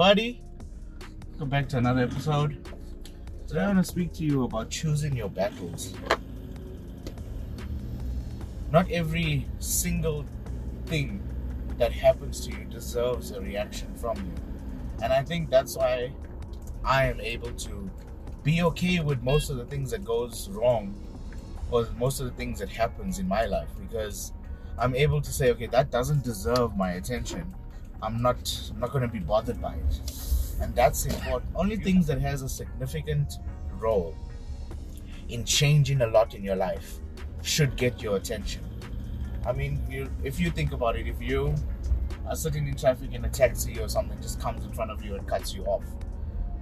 everybody. Welcome back to another episode. Today I want to speak to you about choosing your battles. Not every single thing that happens to you deserves a reaction from you. And I think that's why I am able to be okay with most of the things that goes wrong or most of the things that happens in my life because I'm able to say, okay, that doesn't deserve my attention. I'm not I'm not gonna be bothered by it. And that's important. Only things that has a significant role in changing a lot in your life should get your attention. I mean, you, if you think about it, if you are sitting in traffic in a taxi or something just comes in front of you and cuts you off,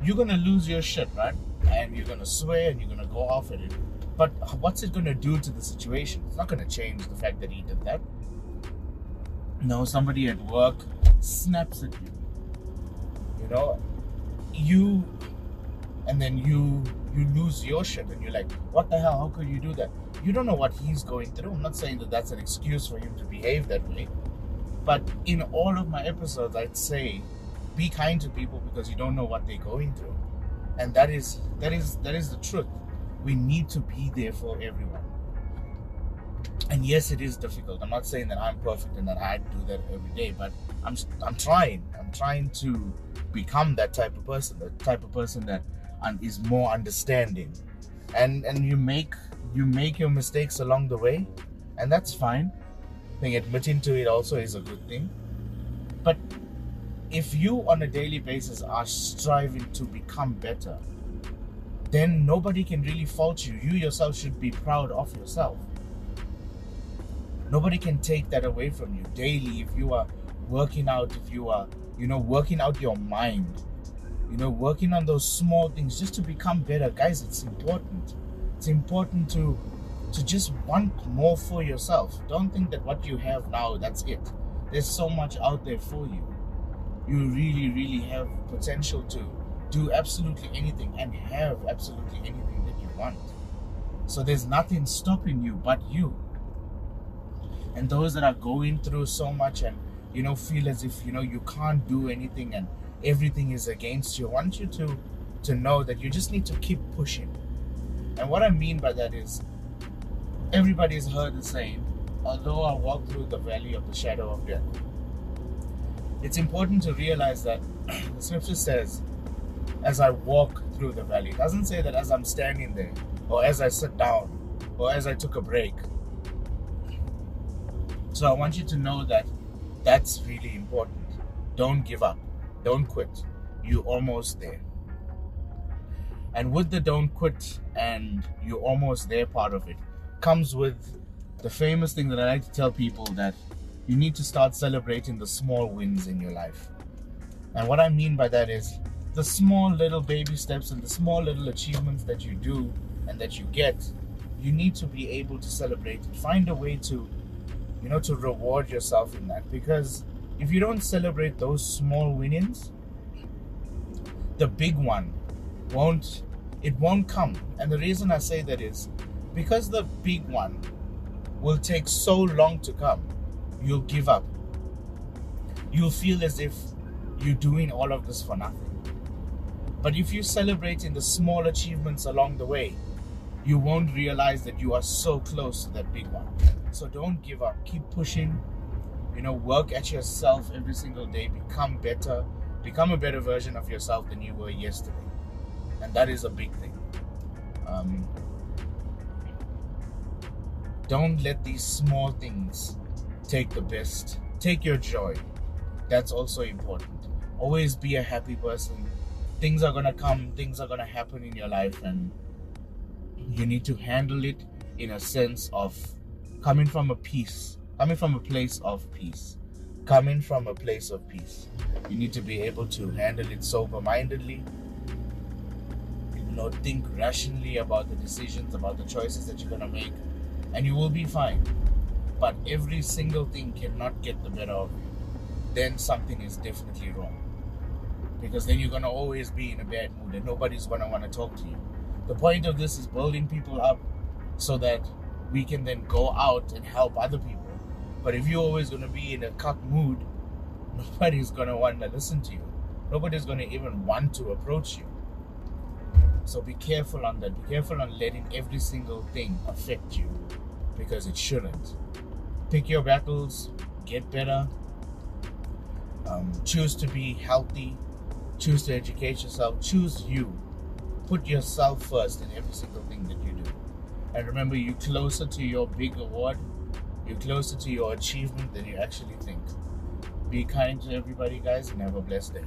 you're gonna lose your shit, right? And you're gonna swear and you're gonna go off at it. But what's it gonna do to the situation? It's not gonna change the fact that he did that. No, somebody at work snaps at you. You know, you, and then you you lose your shit, and you're like, what the hell? How could you do that? You don't know what he's going through. I'm not saying that that's an excuse for him to behave that way, but in all of my episodes, I'd say, be kind to people because you don't know what they're going through, and that is that is that is the truth. We need to be there for everyone and yes it is difficult. I'm not saying that i'm perfect and that i do that every day but i'm i'm trying. I'm trying to become that type of person the type of person that is more understanding. And and you make you make your mistakes along the way and that's fine. I think admitting to it also is a good thing. But if you on a daily basis are striving to become better then nobody can really fault you. You yourself should be proud of yourself nobody can take that away from you daily if you are working out if you are you know working out your mind. You know working on those small things just to become better. Guys it's important. It's important to to just want more for yourself. Don't think that what you have now that's it. There's so much out there for you. You really really have potential to do absolutely anything and have absolutely anything that you want. So there's nothing stopping you but you and those that are going through so much and you know feel as if you know you can't do anything and everything is against you i want you to to know that you just need to keep pushing. And what i mean by that is everybody's heard the saying although i walk through the valley of the shadow of death it's important to realize that the scripture says as i walk through the valley it doesn't say that as i'm standing there or as i sit down or as i took a break so I want you to know that that's really important. Don't give up. Don't quit. You're almost there. And with the don't quit and you're almost there part of it comes with the famous thing that I like to tell people that you need to start celebrating the small wins in your life. And what I mean by that is the small little baby steps and the small little achievements that you do and that you get, you need to be able to celebrate. Find a way to you know, to reward yourself in that. Because if you don't celebrate those small winnings, the big one won't it won't come. And the reason I say that is because the big one will take so long to come, you'll give up. You'll feel as if you're doing all of this for nothing. But if you celebrate in the small achievements along the way, you won't realize that you are so close to that big one. So don't give up. Keep pushing. You know, work at yourself every single day. Become better. Become a better version of yourself than you were yesterday. And that is a big thing. Um, don't let these small things take the best. Take your joy. That's also important. Always be a happy person. Things are going to come, things are going to happen in your life, and you need to handle it in a sense of coming from a peace, coming from a place of peace, coming from a place of peace. You need to be able to handle it sober mindedly, you know, think rationally about the decisions, about the choices that you're going to make, and you will be fine. But every single thing cannot get the better of you. Then something is definitely wrong. Because then you're going to always be in a bad mood and nobody's going to want to talk to you. The point of this is building people up so that we can then go out and help other people. But if you're always going to be in a cuck mood, nobody's going to want to listen to you. nobody's going to even want to approach you. So be careful on that. Be careful on letting every single thing affect you because it shouldn't. Pick your battles, get better, um, choose to be healthy, choose to educate yourself, choose you. Put yourself first in every single thing that you do. And remember, you're closer to your big award, you're closer to your achievement than you actually think. Be kind to everybody, guys, and have a blessed day.